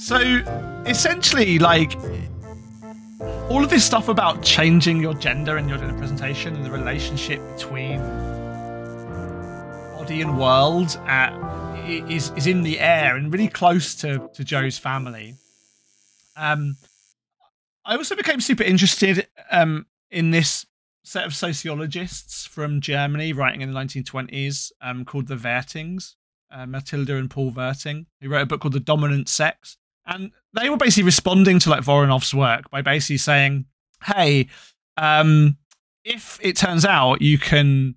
So essentially, like all of this stuff about changing your gender and your gender presentation and the relationship between body and world is is in the air and really close to to Joe's family. Um, I also became super interested um, in this set of sociologists from Germany writing in the 1920s um, called the Vaertings, uh, Matilda and Paul Vaerting, who wrote a book called The Dominant Sex. And they were basically responding to like Voronoff's work by basically saying, hey, um, if it turns out you can,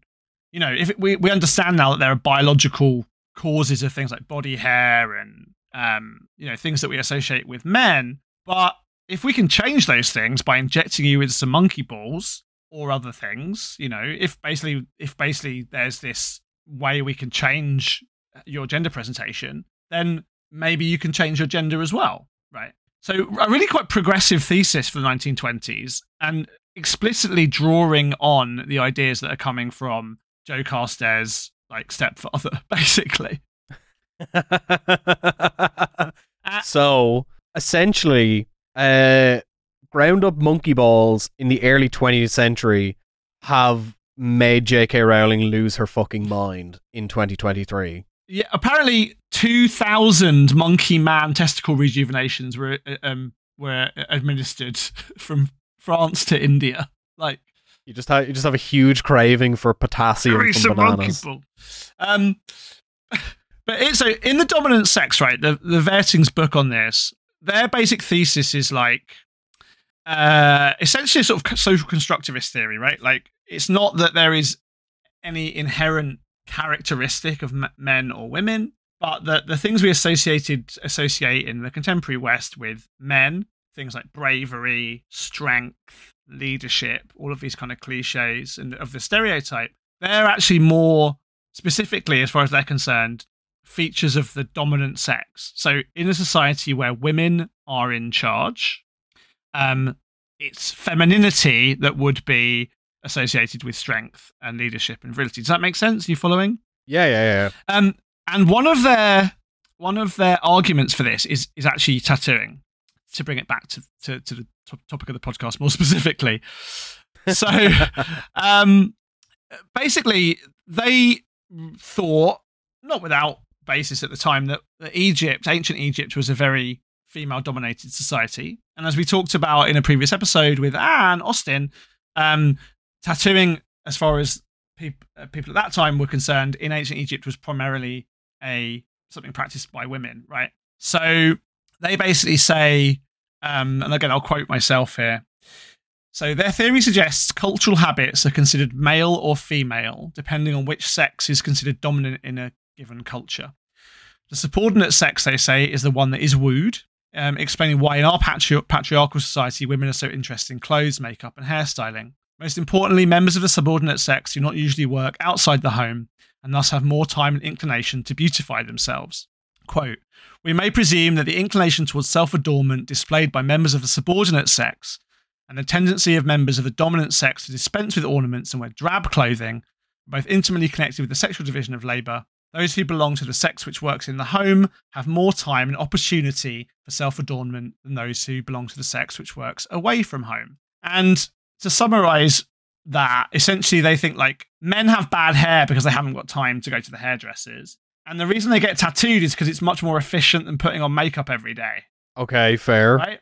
you know, if it, we, we understand now that there are biological causes of things like body hair and, um, you know, things that we associate with men, but if we can change those things by injecting you with some monkey balls or other things, you know, if basically if basically there's this way we can change your gender presentation, then maybe you can change your gender as well, right? So a really quite progressive thesis for the 1920s and explicitly drawing on the ideas that are coming from Joe Carstairs like stepfather, basically. so essentially, uh, ground up monkey balls in the early 20th century have made J.K. Rowling lose her fucking mind in 2023. Yeah, apparently 2,000 monkey man testicle rejuvenations were uh, um, were administered from France to India. Like you just have you just have a huge craving for potassium from bananas. Um, but it's so in the dominant sex, right? The the Vaerting's book on this, their basic thesis is like uh essentially a sort of social constructivist theory, right? Like it's not that there is any inherent characteristic of men or women, but that the things we associated associate in the contemporary West with men, things like bravery, strength, leadership, all of these kind of cliches and of the stereotype, they're actually more specifically, as far as they're concerned, features of the dominant sex. So in a society where women are in charge, um, it's femininity that would be associated with strength and leadership and virility. Does that make sense? Are you following? Yeah, yeah, yeah. Um, and one of their one of their arguments for this is is actually tattooing. To bring it back to to, to the topic of the podcast more specifically, so um, basically they thought, not without basis at the time, that, that Egypt, ancient Egypt, was a very female dominated society. And as we talked about in a previous episode with Anne Austin, um, tattooing, as far as uh, people at that time were concerned, in ancient Egypt was primarily a something practiced by women, right? So they basically say, um, and again, I'll quote myself here. So their theory suggests cultural habits are considered male or female, depending on which sex is considered dominant in a given culture. The subordinate sex, they say, is the one that is wooed, um, explaining why in our patri- patriarchal society women are so interested in clothes, makeup, and hairstyling. Most importantly, members of the subordinate sex do not usually work outside the home and thus have more time and inclination to beautify themselves. Quote, we may presume that the inclination towards self adornment displayed by members of the subordinate sex and the tendency of members of the dominant sex to dispense with ornaments and wear drab clothing are both intimately connected with the sexual division of labour. Those who belong to the sex which works in the home have more time and opportunity for self adornment than those who belong to the sex which works away from home. And to summarize that, essentially they think like men have bad hair because they haven't got time to go to the hairdressers. And the reason they get tattooed is because it's much more efficient than putting on makeup every day. Okay, fair. Right?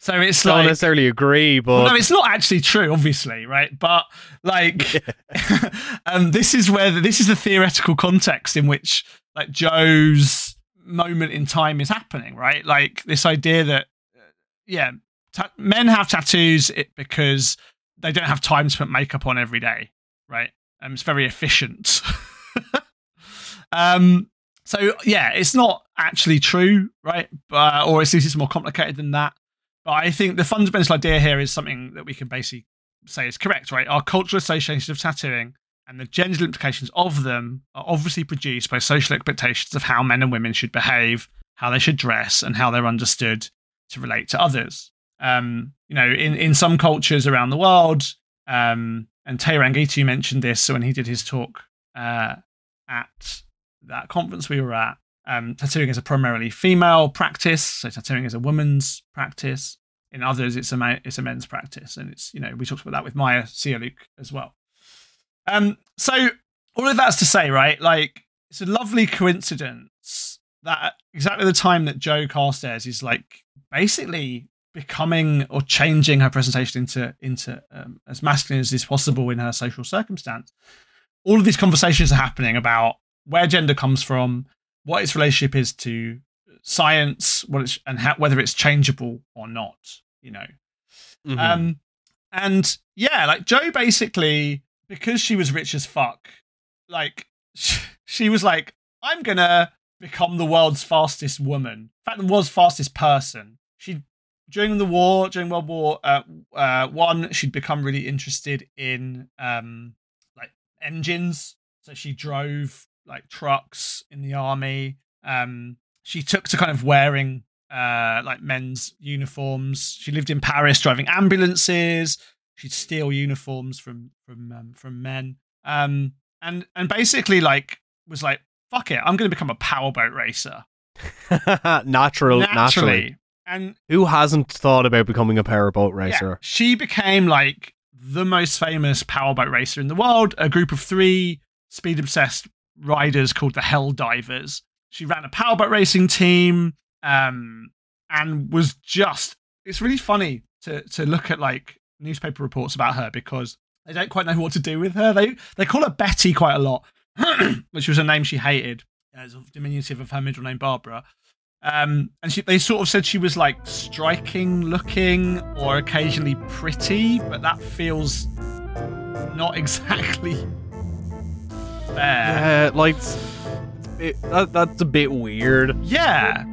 So it's like. Don't like necessarily agree, but well, no, it's not actually true, obviously, right? But like, um, this is where the, this is the theoretical context in which like Joe's moment in time is happening, right? Like this idea that uh, yeah, ta- men have tattoos it, because they don't have time to put makeup on every day, right? Um, it's very efficient. um, so yeah, it's not actually true, right? But or at least it's more complicated than that. But I think the fundamental idea here is something that we can basically say is correct, right? Our cultural associations of tattooing and the gender implications of them are obviously produced by social expectations of how men and women should behave, how they should dress, and how they're understood to relate to others. Um, you know, in, in some cultures around the world, um, and Teiran Gitu mentioned this when he did his talk uh, at that conference we were at. um, tattooing is a primarily female practice, so tattooing is a woman's practice. In others, it's a ma- it's a men's practice, and it's you know we talked about that with Maya Sialuk as well. Um, so all of that's to say, right? Like it's a lovely coincidence that exactly the time that Joe Carstairs is like basically becoming or changing her presentation into into um, as masculine as is possible in her social circumstance. All of these conversations are happening about where gender comes from, what its relationship is to science, what it's, and how, whether it's changeable or not. You know, mm-hmm. um, and yeah, like Joe basically because she was rich as fuck, like she was like, I'm gonna become the world's fastest woman. In fact, the world's fastest person. She during the war, during World War uh, uh, One, she'd become really interested in um, like engines. So she drove like trucks in the army. Um, she took to kind of wearing uh, like men's uniforms. She lived in Paris, driving ambulances. She'd steal uniforms from from um, from men. Um, and and basically like was like, fuck it, I'm going to become a powerboat racer. Natural, naturally. naturally. And who hasn't thought about becoming a powerboat racer? Yeah, she became like the most famous powerboat racer in the world. A group of three speed obsessed riders called the Hell Divers. She ran a powerboat racing team, um, and was just. It's really funny to to look at like newspaper reports about her because they don't quite know what to do with her. They they call her Betty quite a lot, which was a name she hated as a diminutive of her middle name Barbara. Um, and she, they sort of said she was like striking looking or occasionally pretty, but that feels not exactly fair. Yeah, like it, that, that's a bit weird. Yeah.